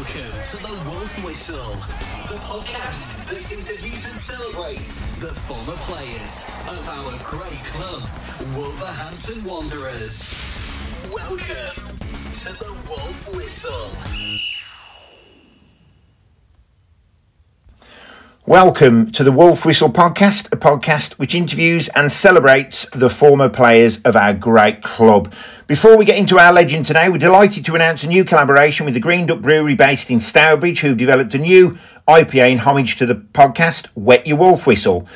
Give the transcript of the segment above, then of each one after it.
Welcome to the Wolf Whistle, the podcast that interviews and celebrates the former players of our great club, Wolverhampton Wanderers. Welcome to the Wolf Whistle. Welcome to the Wolf Whistle podcast, a podcast which interviews and celebrates the former players of our great club. Before we get into our legend today, we're delighted to announce a new collaboration with the Green Duck Brewery based in Stourbridge, who've developed a new IPA in homage to the podcast Wet Your Wolf Whistle.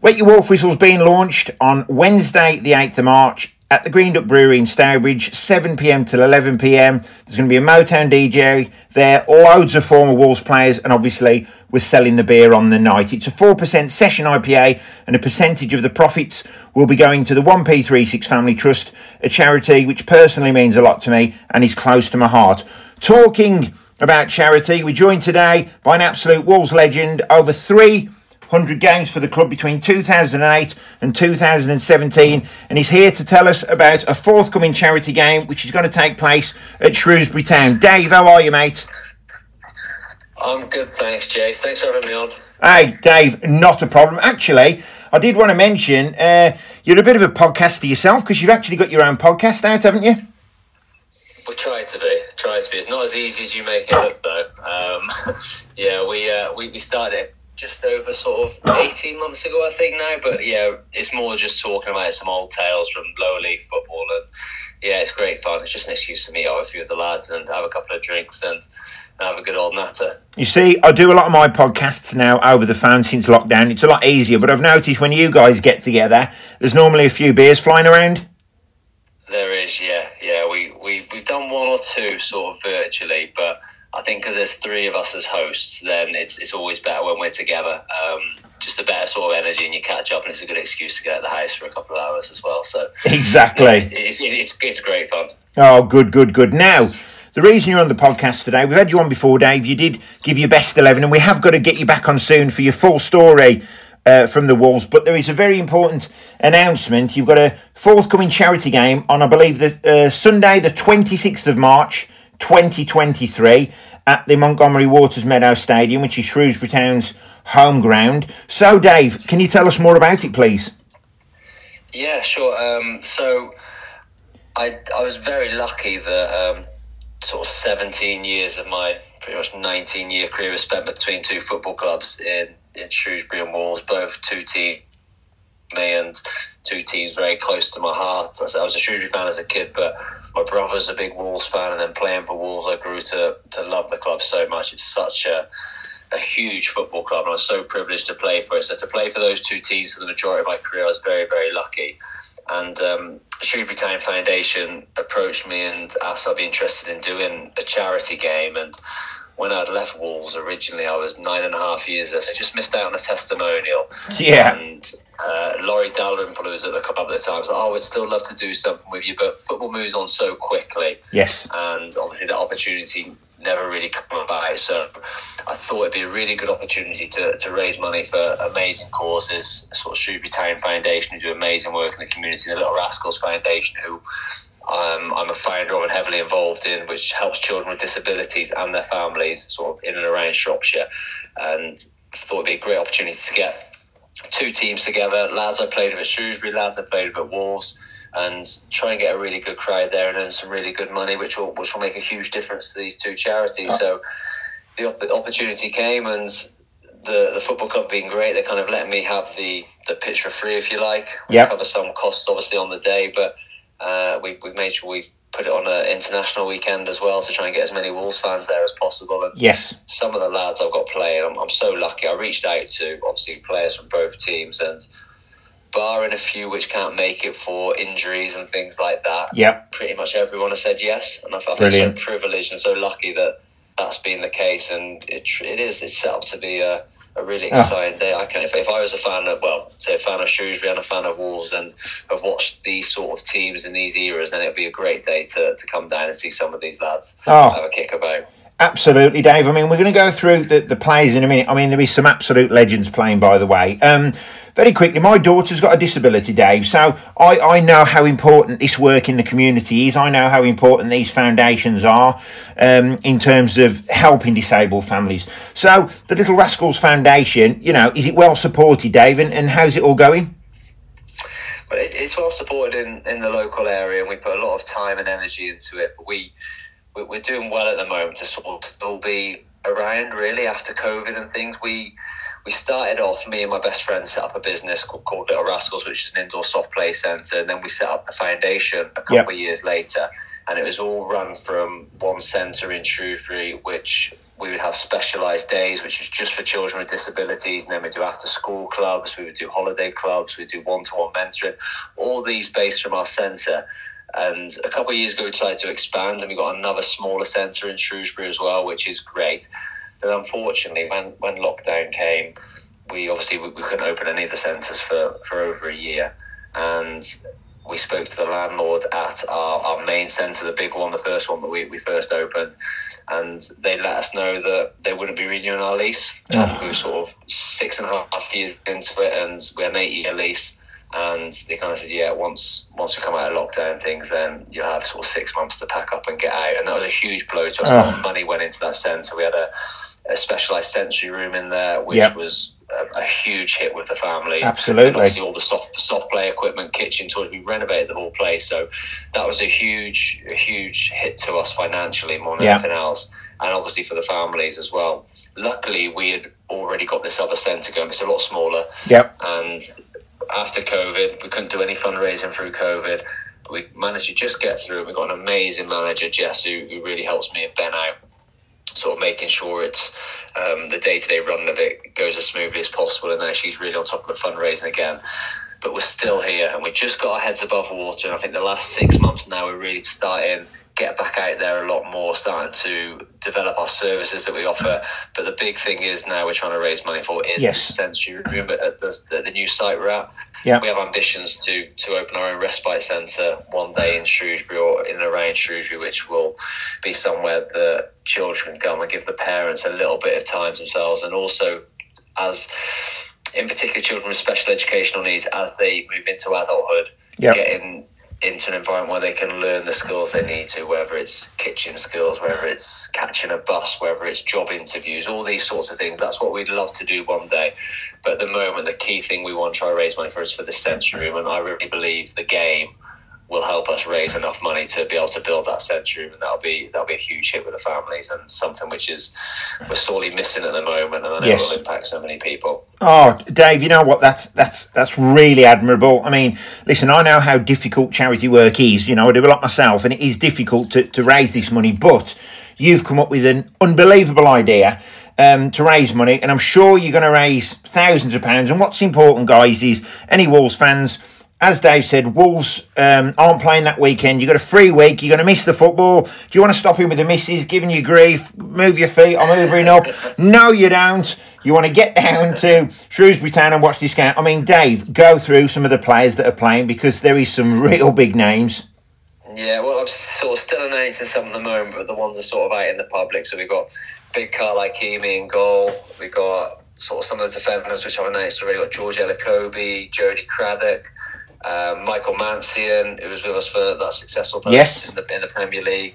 Wet Your Wolf Whistle is being launched on Wednesday, the 8th of March at the Green Duck Brewery in Stourbridge, 7 pm till 11 pm. There's going to be a Motown DJ there, loads of former Wolves players, and obviously we're selling the beer on the night. It's a 4% session IPA, and a percentage of the profits will be going to the 1P36 Family Trust, a charity which personally means a lot to me and is close to my heart. Talking about charity, we're joined today by an absolute Wolves legend, over three 100 games for the club between 2008 and 2017 and he's here to tell us about a forthcoming charity game which is going to take place at Shrewsbury Town. Dave, how are you, mate? I'm good, thanks, Jace. Thanks for having me on. Hey, Dave, not a problem. Actually, I did want to mention uh, you're a bit of a podcaster yourself because you've actually got your own podcast out, haven't you? We try to be. Try to be. It's not as easy as you make it look, though. Um, yeah, we, uh, we we started just over sort of 18 months ago, I think now. But yeah, it's more just talking about some old tales from lower league football. And yeah, it's great fun. It's just an excuse to meet up with a few of the lads and have a couple of drinks and have a good old natter. You see, I do a lot of my podcasts now over the phone since lockdown. It's a lot easier, but I've noticed when you guys get together, there's normally a few beers flying around. There is, yeah, yeah. We we we've done one or two sort of virtually, but I think because there's three of us as hosts, then it's it's always better when we're together. Um, just a better sort of energy, and you catch up, and it's a good excuse to get out of the house for a couple of hours as well. So exactly, it, it, it's it's great fun. Oh, good, good, good. Now. The reason you're on the podcast today, we've had you on before, Dave. You did give your best 11, and we have got to get you back on soon for your full story uh, from the Wolves. But there is a very important announcement. You've got a forthcoming charity game on, I believe, the uh, Sunday, the 26th of March, 2023, at the Montgomery Waters Meadow Stadium, which is Shrewsbury Town's home ground. So, Dave, can you tell us more about it, please? Yeah, sure. Um, so, I I was very lucky that um, sort of 17 years of my pretty much 19 year career was spent between two football clubs in, in Shrewsbury and Wolves, both two teams me and two teams very close to my heart. I was a Shrewsbury fan as a kid, but my brother's a big Wolves fan, and then playing for Wolves, I grew to, to love the club so much. It's such a a huge football club, and I was so privileged to play for it. So to play for those two teams for the majority of my career, I was very, very lucky. And um, Shrewsbury Town Foundation approached me and asked if I'd be interested in doing a charity game. And when I'd left Wolves originally, I was nine and a half years there, so I just missed out on a testimonial. Yeah. And uh, Laurie Dalrymple, who was at the club at the time, was like, oh, I would still love to do something with you, but football moves on so quickly. Yes. And obviously, that opportunity never really come about. So I thought it'd be a really good opportunity to, to raise money for amazing causes. Sort of Shrewsbury Town Foundation, who do amazing work in the community, the Little Rascals Foundation, who um, I'm a founder of and heavily involved in, which helps children with disabilities and their families sort of in and around Shropshire. And thought it'd be a great opportunity to get two teams together, lads I played with at Shrewsbury, lads I played with at Wolves and try and get a really good crowd there and earn some really good money, which will which will make a huge difference to these two charities. So the opportunity came, and the the football club being great, they kind of let me have the the pitch for free, if you like. We yep. cover some costs obviously on the day, but uh, we we've made sure we've put it on an international weekend as well to try and get as many Wolves fans there as possible. And yes, some of the lads I've got playing, I'm, I'm so lucky. I reached out to obviously players from both teams and barring a few which can't make it for injuries and things like that. Yep. Pretty much everyone has said yes, and I feel so privileged and so lucky that that's been the case. And it, it is it's set up to be a, a really ah. exciting oh. day. I can if, if I was a fan of well, say a fan of Shrewsbury and a fan of Wolves and have watched these sort of teams in these eras, then it'd be a great day to, to come down and see some of these lads oh. have a kick about. Absolutely, Dave. I mean, we're going to go through the, the players in a minute. I mean, there is some absolute legends playing, by the way. Um, very quickly, my daughter's got a disability, Dave, so I, I know how important this work in the community is. I know how important these foundations are um, in terms of helping disabled families. So, the Little Rascals Foundation, you know, is it well supported, Dave, and, and how's it all going? Well, it's well supported in, in the local area, and we put a lot of time and energy into it. But we we're doing well at the moment to sort of still be around really after COVID and things. We we started off, me and my best friend set up a business called, called Little Rascals, which is an indoor soft play centre. And then we set up the foundation a couple yep. of years later. And it was all run from one centre in Shrewsbury, which we would have specialised days, which is just for children with disabilities. And then we do after school clubs, we would do holiday clubs, we do one to one mentoring, all these based from our centre. And a couple of years ago, we tried to expand, and we got another smaller centre in Shrewsbury as well, which is great. But unfortunately, when, when lockdown came, we obviously we, we couldn't open any of the centres for, for over a year. And we spoke to the landlord at our, our main centre, the big one, the first one that we, we first opened, and they let us know that they wouldn't be renewing our lease. Oh. We were sort of six and a half years into it, and we had an eight year lease. And they kind of said, yeah, once once we come out of lockdown things, then you'll have sort of six months to pack up and get out. And that was a huge blow to us. Oh. A lot of money went into that centre. We had a a specialised sensory room in there, which yep. was a, a, huge hit with the family. Absolutely. And obviously, all the soft soft play equipment, kitchen, toys. We renovated the whole place, so that was a huge, a huge hit to us financially more than anything else, and obviously for the families as well. Luckily, we had already got this other centre going. It's a lot smaller. Yep. And after COVID, we couldn't do any fundraising through COVID. But We managed to just get through. we've got an amazing manager, Jess, who, who really helps me and Ben out sort of making sure it's um, the day to day run of it goes as smoothly as possible. And then she's really on top of the fundraising again. But we're still here and we just got our heads above water. And I think the last six months now we're really starting get back out there a lot more, starting to develop our services that we offer. But the big thing is now we're trying to raise money for is yes. the sensory room at the, at the new site we're at. Yeah. We have ambitions to to open our own respite centre one day in Shrewsbury or in and around Shrewsbury, which will be somewhere that children can come and give the parents a little bit of time themselves, and also as in particular children with special educational needs as they move into adulthood, yep. getting into an environment where they can learn the skills they need to, whether it's kitchen skills, whether it's catching a bus, whether it's job interviews, all these sorts of things. That's what we'd love to do one day. But at the moment, the key thing we want to try to raise money for is for the sensory room. And I really believe the game will help us raise enough money to be able to build that room, and that'll be that'll be a huge hit with the families and something which is we're sorely missing at the moment, and I know yes. it will impact so many people. Oh, Dave, you know what? That's that's that's really admirable. I mean, listen, I know how difficult charity work is. You know, I do a lot myself, and it is difficult to, to raise this money, but you've come up with an unbelievable idea. Um, to raise money, and I'm sure you're going to raise thousands of pounds. And what's important, guys, is any Wolves fans, as Dave said, Wolves um, aren't playing that weekend. You've got a free week. You're going to miss the football. Do you want to stop in with the missus, giving you grief? Move your feet. I'm hovering up. No, you don't. You want to get down to Shrewsbury Town and watch this game. I mean, Dave, go through some of the players that are playing because there is some real big names. Yeah, well, I'm sort of still announcing some at the moment, but the ones are sort of out in the public. So we've got big Karl Ikeme in goal. We've got sort of some of the defenders which I've announced already. We've got George Elokobi, Jody Craddock. Um, Michael Mancienne, who was with us for that successful yes. in, the, in the Premier League.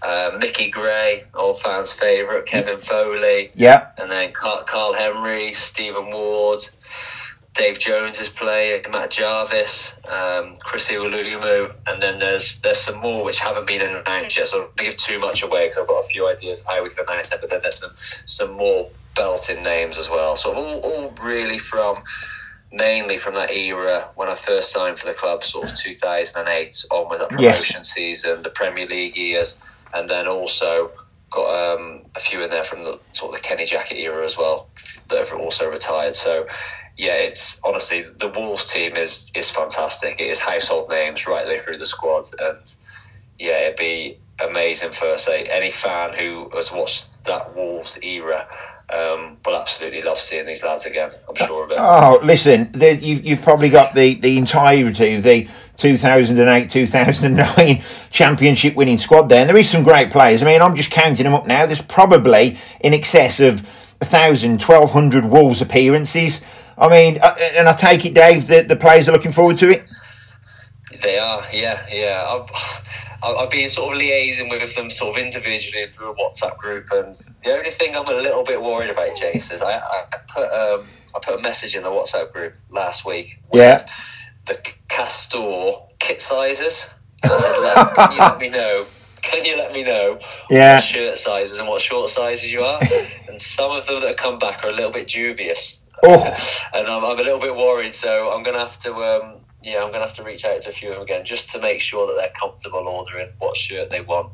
Uh, Mickey Gray, old fans' favourite. Kevin Foley. Yeah. And then Carl, Karl Henry, Stephen Ward, Dave Jones is playing, Matt Jarvis, um, Chris Iwelumo, and then there's there's some more which haven't been announced yet. So I don't give too much away because I've got a few ideas of how we can announce it. But then there's some some more belting names as well. So all, all really from mainly from that era when I first signed for the club, sort of 2008 onwards, that promotion yes. season, the Premier League years, and then also got um, a few in there from the sort of the Kenny Jackett era as well that have also retired. So yeah, it's honestly the Wolves team is is fantastic. It is household names right the way through the squad, and yeah, it'd be amazing for say any fan who has watched that Wolves era um, will absolutely love seeing these lads again. I'm sure of it. Oh, listen, the, you've, you've probably got the, the entirety of the 2008 2009 championship winning squad there. And there is some great players. I mean, I'm just counting them up now. There's probably in excess of 1,000, 1,200 Wolves appearances. I mean, uh, and I take it, Dave, that the players are looking forward to it? They are, yeah, yeah. I've been sort of liaising with them sort of individually through a WhatsApp group, and the only thing I'm a little bit worried about, Jace, is I, I put um, I put a message in the WhatsApp group last week. Yeah. The Castore kit sizes. Said, can you let me know? Can you let me know yeah. what shirt sizes and what short sizes you are? and some of them that have come back are a little bit dubious. Oh. and I'm, I'm a little bit worried, so I'm going to have to. Um, yeah, I'm going to have to reach out to a few of them again just to make sure that they're comfortable ordering what shirt they want.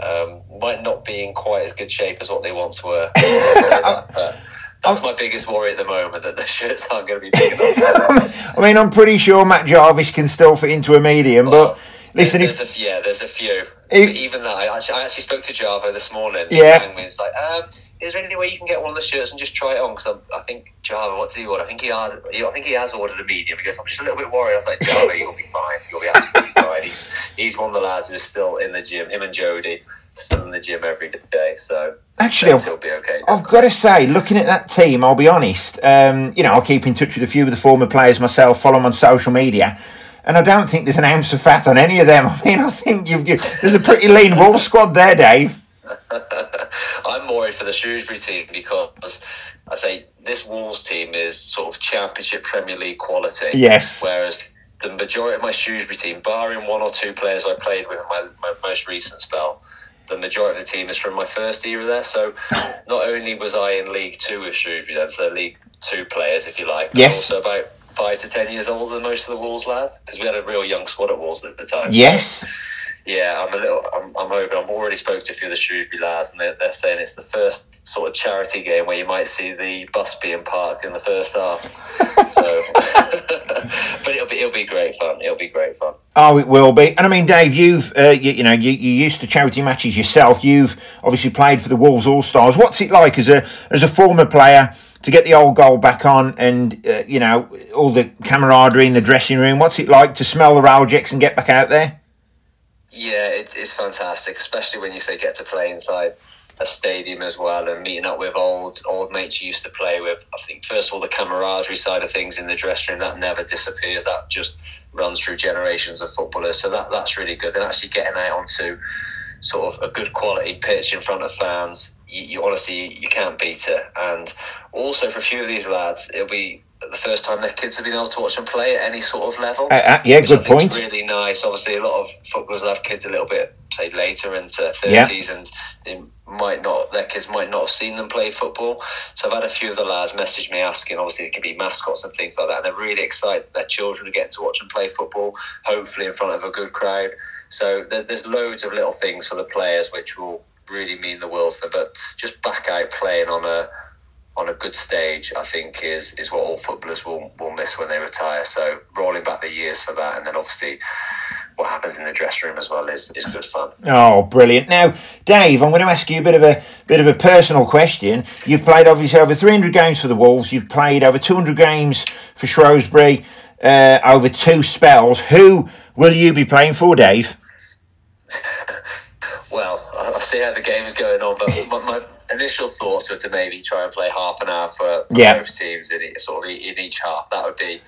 Um, might not be in quite as good shape as what they once were. that's my biggest worry at the moment that the shirts aren't going to be big enough. I mean, I'm pretty sure Matt Jarvis can still fit into a medium, well, but listen, there's, if, a, yeah, there's a few. If, even that, I actually, I actually spoke to Java this morning. Yeah, and was like, um, is there any way you can get one of the shirts and just try it on? Because I, I, think Java, what did he order? I think he had, I think he has ordered a medium because I'm just a little bit worried. I was like, Java, you'll be fine. You'll be absolutely fine. He's he's one of the lads who's still in the gym. Him and Jody still in the gym every day. So actually, I've, he'll be okay. I've got to say, looking at that team, I'll be honest. Um, you know, I'll keep in touch with a few of the former players myself. Follow them on social media. And I don't think there's an ounce of fat on any of them. I mean, I think you've, you, there's a pretty lean Wolf squad there, Dave. I'm worried for the Shrewsbury team because I say this Wolves team is sort of Championship Premier League quality. Yes. Whereas the majority of my Shrewsbury team, barring one or two players I played with in my, my most recent spell, the majority of the team is from my first era there. So not only was I in League Two with Shrewsbury, that's the League Two players, if you like. Yes. Also about five to ten years older than most of the Wolves lads because we had a real young squad at Wolves at the time. Yes yeah, I'm a little. I'm, I'm hoping. I've already spoke to a few of the Shrewsbury lads, and they're, they're saying it's the first sort of charity game where you might see the bus being parked in the first half. so, but it'll be it'll be great fun. It'll be great fun. Oh, it will be. And I mean, Dave, you've uh, you, you, know you you used to charity matches yourself. You've obviously played for the Wolves All Stars. What's it like as a as a former player? To get the old goal back on, and uh, you know all the camaraderie in the dressing room. What's it like to smell the Ralgex and get back out there? Yeah, it, it's fantastic, especially when you say get to play inside a stadium as well and meeting up with old old mates you used to play with. I think first of all the camaraderie side of things in the dressing room that never disappears. That just runs through generations of footballers. So that that's really good. And actually getting out onto sort of a good quality pitch in front of fans, you, you honestly you can't beat it. And also for a few of these lads, it'll be the first time their kids have been able to watch them play at any sort of level. Uh, uh, yeah, good point. really nice. Obviously, a lot of footballers have kids a little bit, say, later into thirties, yeah. and they might not, their kids might not have seen them play football. So I've had a few of the lads message me asking. Obviously, it can be mascots and things like that, and they're really excited their children are getting to watch them play football. Hopefully, in front of a good crowd. So there's loads of little things for the players which will really mean the world to them. But just back out playing on a on a good stage, I think is is what all footballers will will miss when they retire. So rolling back the years for that, and then obviously what happens in the dressing room as well is, is good fun. Oh, brilliant! Now, Dave, I'm going to ask you a bit of a bit of a personal question. You've played obviously over 300 games for the Wolves. You've played over 200 games for Shrewsbury uh, over two spells. Who will you be playing for, Dave? well, I'll see how the game's going on, but my, my initial thoughts were to maybe try and play half an hour for, for yeah. both teams in it, sort of in each half. That would be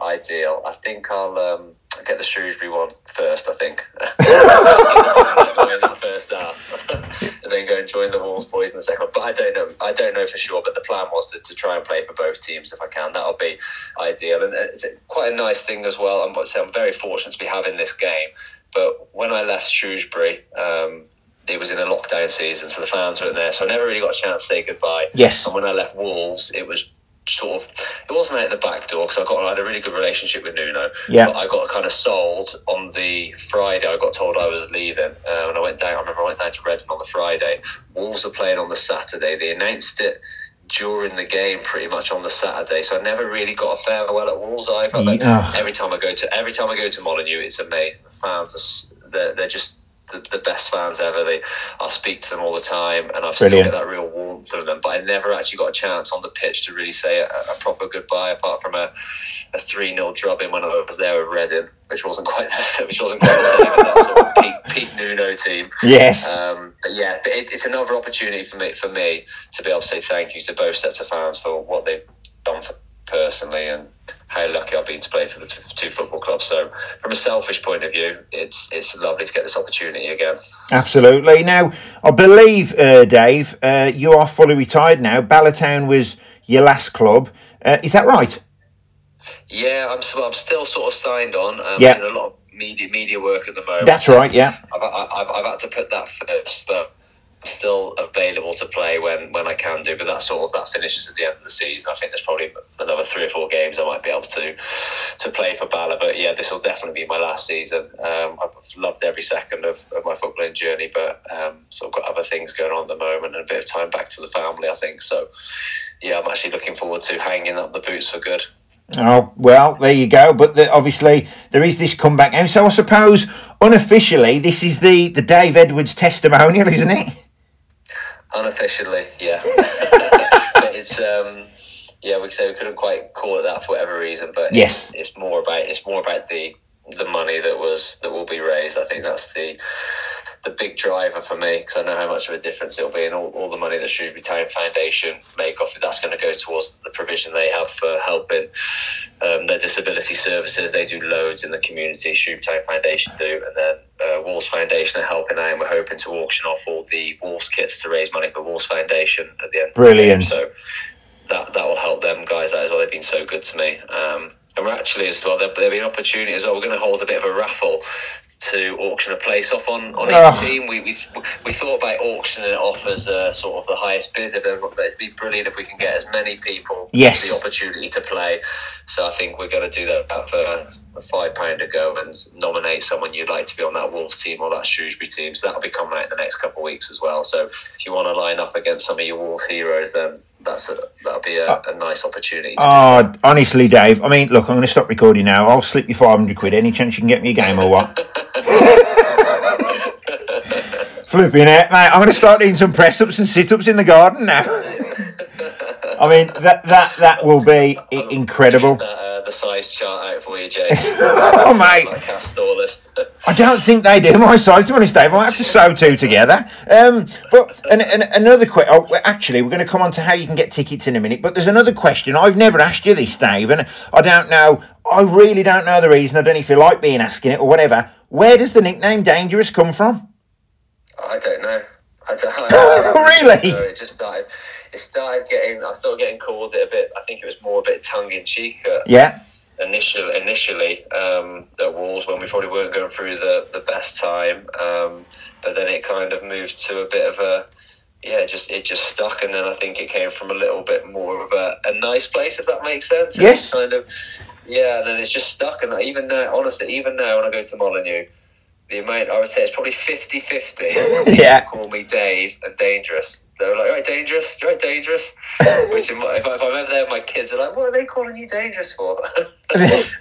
ideal. I think I'll um, get the Shrewsbury one first. I think first half, and then go and join the Wolves boys in the second. But I don't know. I don't know for sure. But the plan was to, to try and play for both teams if I can. That'll be ideal, and it's quite a nice thing as well. I'm, I'm very fortunate to be having this game. But when I left Shrewsbury. Um, it was in a lockdown season, so the fans weren't there. So I never really got a chance to say goodbye. Yes. And when I left Wolves, it was sort of it wasn't at the back door because I got I had a really good relationship with Nuno. Yeah. But I got kind of sold on the Friday. I got told I was leaving, uh, and I went down. I remember I went down to Reading on the Friday. Wolves were playing on the Saturday. They announced it during the game pretty much on the Saturday. So I never really got a farewell at Wolves either. Yeah. Every time I go to every time I go to Molineux, it's amazing. The fans are they're, they're just the, the best fans ever. They, I speak to them all the time, and I've Brilliant. still get that real warmth from them. But I never actually got a chance on the pitch to really say a, a proper goodbye, apart from a a three 0 drubbing when I was there with Reading, which wasn't quite which wasn't quite the same that sort of Pete, Pete Nuno team. Yes. Um, but yeah, but it, it's another opportunity for me for me to be able to say thank you to both sets of fans for what they've done for personally and how lucky I've been to play for the two, football clubs. So, from a selfish point of view, it's it's lovely to get this opportunity again. Absolutely. Now, I believe, uh, Dave, uh, you are fully retired now. Bala Town was your last club. Uh, is that right? Yeah, I'm I'm still sort of signed on. Um, Yeah. a lot of media media work at the moment. That's right, yeah. I've, I've, I've had to put that first, but still available to play when, when I can do. But that sort of that finishes at the end of the season. I think there's probably another three or four games I might be able to to play for Bala. But yeah, this will definitely be my last season. Um, I've loved every second of, of my footballing journey, but um, sort of got other things going on at the moment and a bit of time back to the family. I think so. Yeah, I'm actually looking forward to hanging up the boots for good. Oh, well, there you go. But the, obviously, there is this comeback game. So I suppose, unofficially, this is the, the Dave Edwards testimonial, isn't it? Unofficially, yeah. but it's um, yeah, we say we couldn't quite call it that for whatever reason, but Yes. it's, it's more about it's more about the the money that was that will be raised. I think that's the the big driver for me because I know how much of a difference it'll be, and all, all the money that Shrewsbury Town Foundation make off it, that's going to go towards the provision they have for helping um, their disability services. They do loads in the community. Shrewsbury Town Foundation do, and then uh, Wolves Foundation are helping out. And we're hoping to auction off all the Wolves kits to raise money for Wolves Foundation at the end. Brilliant. So that that will help them guys out as well. They've been so good to me. Um, and we're actually as well. There, there'll be an opportunity as well. We're going to hold a bit of a raffle to auction a place off on, on each team. We, we we thought about auctioning it off as uh, sort of the highest bidder, but it'd be brilliant if we can get as many people Yes. the opportunity to play. So I think we're going to do that for a five pound to go and nominate someone you'd like to be on that Wolves team or that Shrewsbury team. So that'll be coming out in the next couple of weeks as well. So if you want to line up against some of your Wolves heroes, then that's a, that'll be a, uh, a nice opportunity. Oh, honestly, Dave. I mean, look, I'm going to stop recording now. I'll slip you 500 quid. Any chance you can get me a game or what? Flipping it, mate. I'm going to start doing some press ups and sit ups in the garden now. I mean, that that that will be incredible. That, the size chart out for you, Jay. Oh, mate. Like cast all this. I don't think they do my size, to be honest, Dave. I have to sew two together. Um, but and, and another question. Oh, actually, we're going to come on to how you can get tickets in a minute. But there's another question. I've never asked you this, Dave, and I don't know. I really don't know the reason. I don't know if you like being asking it or whatever. Where does the nickname Dangerous come from? I don't know. I don't. I Really? know. It just started. It started getting. I started getting called it a bit. I think it was more a bit tongue in cheek. Yeah. initial initially um, at Wolves when we probably weren't going through the, the best time. Um, but then it kind of moved to a bit of a yeah, it just it just stuck, and then I think it came from a little bit more of a, a nice place, if that makes sense. Yes. kind of yeah, and then it's just stuck, and even now, honestly, even now when I go to Molineux. The amount I would say it's probably 50-50 Yeah. call me Dave and Dangerous. They're like, right, Dangerous, right, Dangerous. Which in my, if, I, if I'm ever there, my kids are like, what are they calling you Dangerous for? and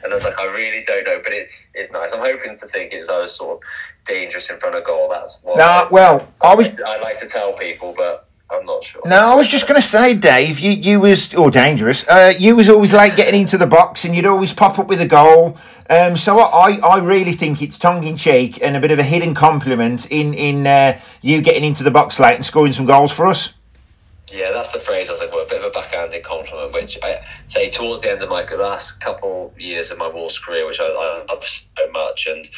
I was like, I really don't know, but it's it's nice. I'm hoping to think it's I was sort of dangerous in front of goal. That's what Nah, well, I was I like to tell people, but I'm not sure. No, I was just going to say, Dave, you, you was, or dangerous, uh, you was always late getting into the box and you'd always pop up with a goal. Um, so I, I really think it's tongue in cheek and a bit of a hidden compliment in, in uh, you getting into the box late and scoring some goals for us. Yeah, that's the phrase. I was like, well, a bit of a backhanded compliment, which I say towards the end of my last couple years of my Wolves career, which I, I love so much, and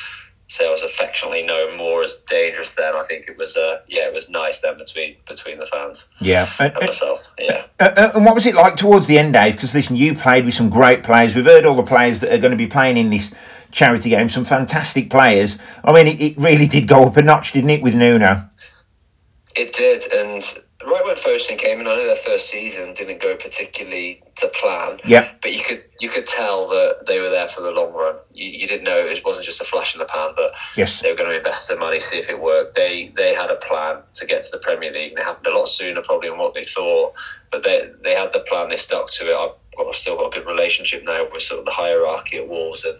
was affectionately known more as dangerous then. I think it was, uh, yeah, it was nice then between between the fans Yeah. And, and myself. Yeah. uh, uh, and what was it like towards the end, Dave? Because listen, you played with some great players. We've heard all the players that are going to be playing in this charity game, some fantastic players. I mean, it, it really did go up a notch, didn't it, with Nuno? It did, and right when Fosun came in, I know their first season didn't go particularly to plan. Yeah. But you could you could tell that they were there for the long run. You, you didn't know it wasn't just a flash in the pan, but Yes. they were going to invest some money, see if it worked. They they had a plan to get to the Premier League, and it happened a lot sooner probably than what they thought. But they they had the plan, they stuck to it. I've got, I've still got a good relationship now with sort of the hierarchy at Wolves, and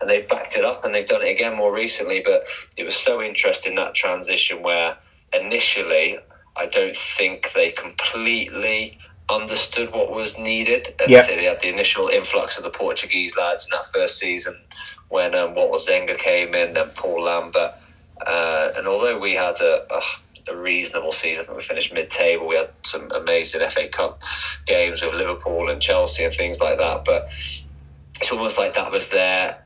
and they've backed it up and they've done it again more recently. But it was so interesting that transition where initially I don't think they completely understood what was needed. And Yeah. they had the initial influx of the Portuguese lads in that first season when um, what was Zenga came in and Paul Lambert. Uh, and although we had a, a, a reasonable season, I think we finished mid-table. We had some amazing FA Cup games with Liverpool and Chelsea and things like that. But it's almost like that was their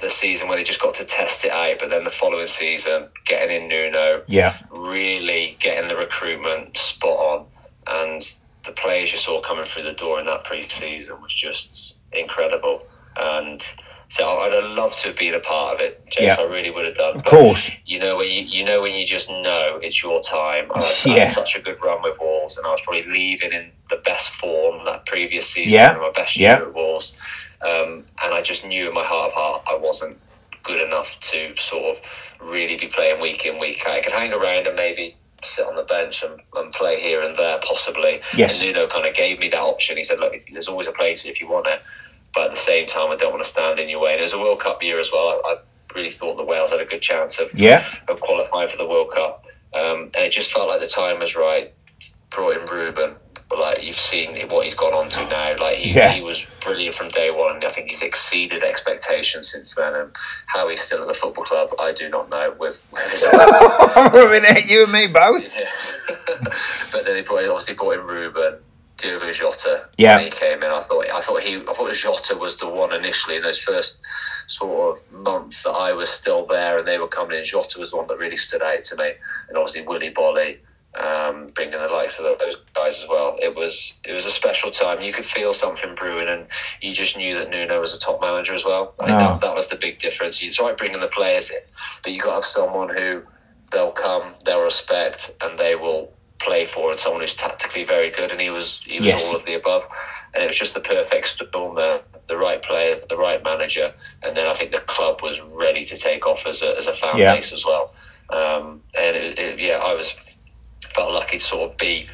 the season where they just got to test it out. But then the following season, getting in Nuno, Yeah. really getting the recruitment spot on, and the players you saw coming through the door in that pre-season was just incredible. And so I'd have loved to have been a part of it, James. Yeah. I really would have done. Of course. You know when you you know when you just know it's your time. I had, I had such a good run with Wolves, and I was probably leaving in the best form that previous season. Yeah. my best Yeah. year at Wolves, um, and I just knew in my heart of heart I wasn't good enough to sort of really be playing week in week out. I could hang around and maybe sit on the bench and, and play here and there possibly. Yes. And Nuno kind of gave me that option. He said, "Look, there's always a place if you want it." But at the same time, I don't want to stand in your way. And it was a World Cup year as well. I, I really thought the Wales had a good chance of Yeah. of qualifying for the World Cup. Um, and it just felt like the time was right. Brought in Ruben, like you've seen what he's gone on to now. Like he, Yeah. he was brilliant from day one, I think he's exceeded expectations since then. And how he's still at the football club, I do not know. With, with you and me both. yeah. but then he brought, obviously brought in Ruben, Diogo Jota. Yeah. When he came in, I thought I thought he I thought Jota was the one initially in those first sort of month that I was still there and they were coming in. Jota was the one that really stood out to me, and obviously Willy Boly. Um, bringing the likes of those guys as well. It was it was a special time. You could feel something brewing, and you just knew that Nuno was a top manager as well. I think that, that was the big difference. It's right bringing the players in, but you got to have someone who they'll come, they'll respect, and they will play for, and someone who's tactically very good. And he was he was Yes. all of the above, and it was just the perfect storm there. The right players, the right manager, and then I think the club was ready to take off as a, as a fan Yeah. base as well. Um, and it, it, yeah, I was felt lucky to sort of be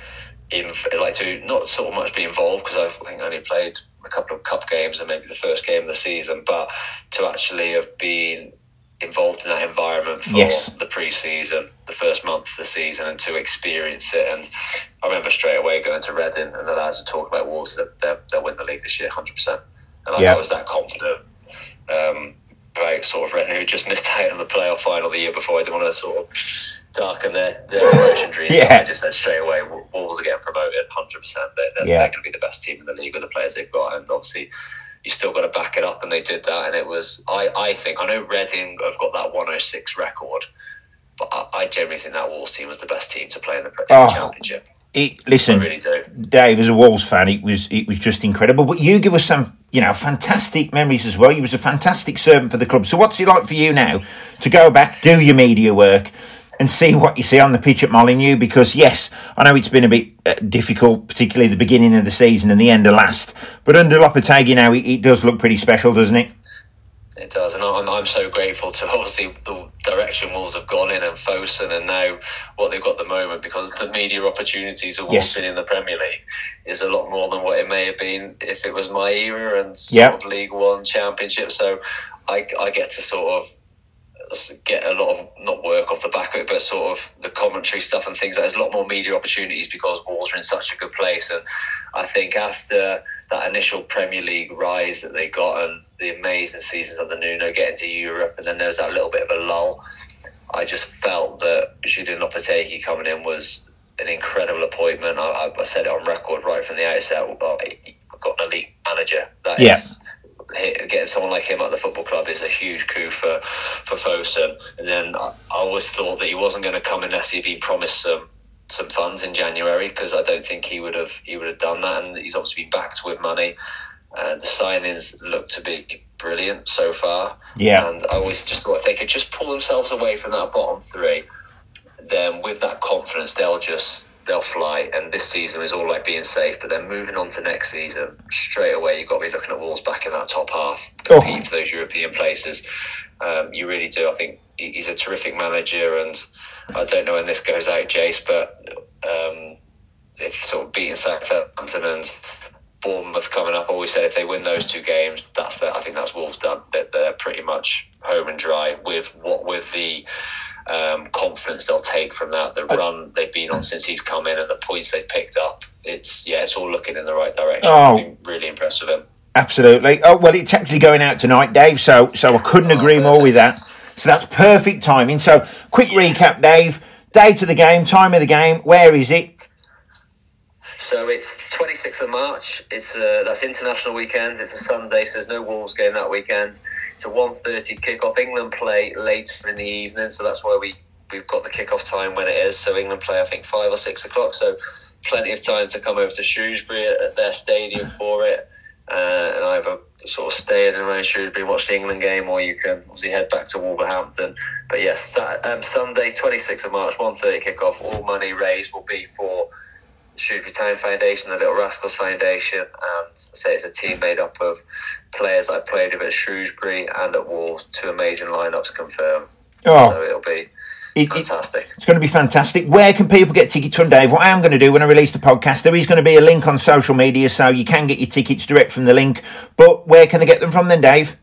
in, like to not sort of much be involved because I think I only played a couple of cup games and maybe the first game of the season, but to actually have been involved in that environment for Yes. the pre-season, the first month of the season, and to experience it. And I remember straight away going to Reading and the lads were talking about Wolves that they'll, they'll win the league this year, hundred percent. And Yeah. I was that confident. Um, about sort of Reading who just missed out on the playoff final the year before. I didn't want to sort of darken their, their promotion dreams. Yeah. I just said straight away, Wol- Wolves are getting promoted, hundred percent. They're, they're, Yeah. they're going to be the best team in the league with the players they've got, and obviously you still got to back it up, and they did that. And it was, I, I think, I know Reading have got that 106 record, but I, I generally think that Wolves team was the best team to play in the, in the Oh. championship. It, I listen, really do. Dave, as a Wolves fan, it was it was just incredible. But you give us some, you know, fantastic memories as well. You was a fantastic servant for the club. So what's it like for you now to go back, do your media work, and see what you see on the pitch at Molineux? Because yes, I know it's been a bit uh, difficult, particularly the beginning of the season and the end of last. But under Lopetegui now, it, it does look pretty special, doesn't it? It does, and I'm, I'm so grateful to obviously the direction Wolves have gone in and Fosun and now what they've got at the moment because the media opportunities of Wolves Yes. in the Premier League is a lot more than what it may have been if it was my era and sort Yeah. of League One Championship. So I, I get to sort of get a lot of not work off the back of it, but sort of the commentary stuff and things. Like There's a lot more media opportunities because Wolves are in such a good place, and I think after that initial Premier League rise that they got and the amazing seasons of the Nuno getting to Europe, and then there was that little bit of a lull. I just felt that Julian Lopetegui coming in was an incredible appointment. I, I- said it on record right from the outset. Uh, I've got an elite manager. That is Yeah. hit- getting someone like him at the football club is a huge coup for for Fosun. And then I, I always thought that he wasn't going to come unless he'd been promised some some funds in January because I don't think he would have he would have done that. And he's obviously been backed with money. Uh, the signings look to be brilliant so far. Yeah. And I always just thought if they could just pull themselves away from that bottom three, then with that confidence they'll just they'll fly. And this season is all like being safe, but then moving on to next season, straight away you've got to be looking at Wolves back in that top half, Oh. for those European places. Um, you really do. I think he's a terrific manager, and I don't know when this goes out, Jace, but um, if sort of beating Southampton and Bournemouth coming up. I always say if they win those two games, that's the, I think that's Wolves done. They're, they're pretty much home and dry with what with the um, confidence they'll take from that. The run they've been on since he's come in and the points they've picked up. It's yeah, it's all looking in the right direction. Oh. I've been really impressed with him. Absolutely. Oh well, it's actually going out tonight, Dave. So so I couldn't agree more with that. So that's perfect timing. So quick recap, Dave. Date of the game, time of the game. Where is it? So it's 26th of March. It's uh, that's international weekend. It's a Sunday, so there's no Wolves game that weekend. It's a 1.30 kickoff. England play later in the evening, so that's why we we've got the kickoff time when it is. So England play, I think, five or six o'clock. So plenty of time to come over to Shrewsbury at, their stadium for it, uh, and either sort of stay in around Shrewsbury, watch the England game, or you can obviously head back to Wolverhampton. But yes, um, Sunday, 26th of March, 1.30 kickoff. All money raised will be for Shrewsbury Town Foundation, the Little Rascals Foundation, and I say it's a team made up of players I played with at Shrewsbury and at Wolves. Two amazing lineups confirmed. Oh. So it'll be It- it- fantastic. It's going to be fantastic. Where can people get tickets from Dave? What I am going to do when I release the podcast, there is going to be a link on social media, so you can get your tickets direct from the link. But where can they get them from then, Dave?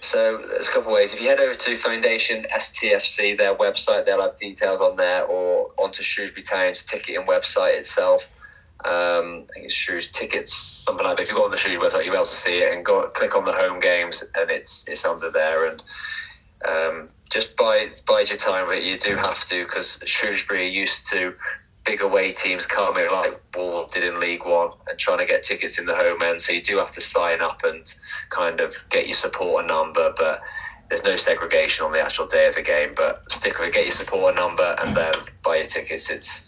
So there's a couple of ways. If you head over to Foundation STFC, their website, they'll have details on there, or onto Shrewsbury Town's ticketing website itself. Um, I think it's Shrewsbury Tickets, something like that. If you go on the Shrewsbury website, you'll be able to see it and go click on the home games, and it's it's under there. And um, just bide bide your time, but you do have to because Shrewsbury used to big away teams coming like Wolves did in League One and trying to get tickets in the home end. So you do have to sign up and kind of get your supporter number, but there's no segregation on the actual day of the game. But stick with it, get your supporter number and then buy your tickets. It's,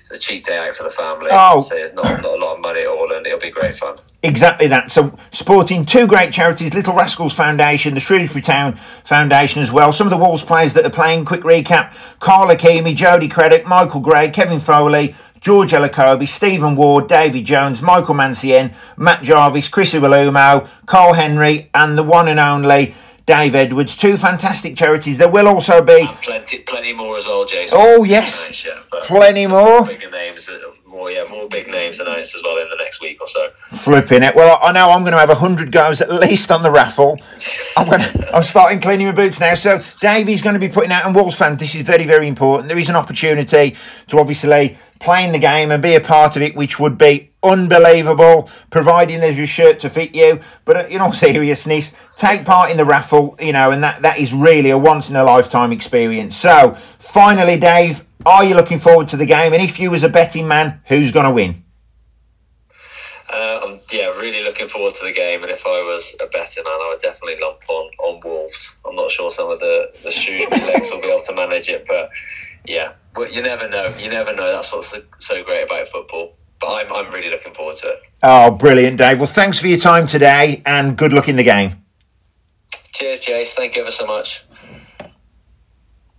it's a cheap day out for the family. Oh. So it's not, not a lot of money at all and it'll be great fun. Exactly that. So, supporting two great charities, Little Rascals Foundation, the Shrewsbury Town Foundation as well. Some of the Wolves players that are playing, quick recap Karl Ikeme, Jody Craddock, Michael Gray, Kevin Foley, George Elokobi, Stephen Ward, David Jones, Michael Mancienne, Matt Jarvis, Chris Iwelumo, Karl Henry, and the one and only Dave Edwards. Two fantastic charities. There will also be. And plenty, plenty more as well, Jason. Oh, yes. Nice, yeah, but Plenty more. Bigger names, more yeah, more big names announced as well in the next week or so. Flipping it. Well, I know I'm going to have hundred goes at least on the raffle. I'm going. To, I'm starting cleaning my boots now. So Davey's going to be putting out, and Wolves fans, this is very, very important. There is an opportunity to obviously play in the game and be a part of it, which would be unbelievable, providing there's your shirt to fit you. But uh, in all seriousness, take part in the raffle, you know, and that that is really a once in a lifetime experience. So finally, Dave, are you looking forward to the game? And if you was a betting man, who's going to win? Uh, I'm yeah, really looking forward to the game. And if I was a betting man, I would definitely lump on on Wolves. I'm not sure some of the the Shrewsbury legs will be able to manage it, but yeah, but you never know. You never know. That's what's so- so great about football. But I'm I'm really looking forward to it. Oh, brilliant, Dave. Well, thanks for your time today and good luck in the game. Cheers, Jace. Thank you ever so much.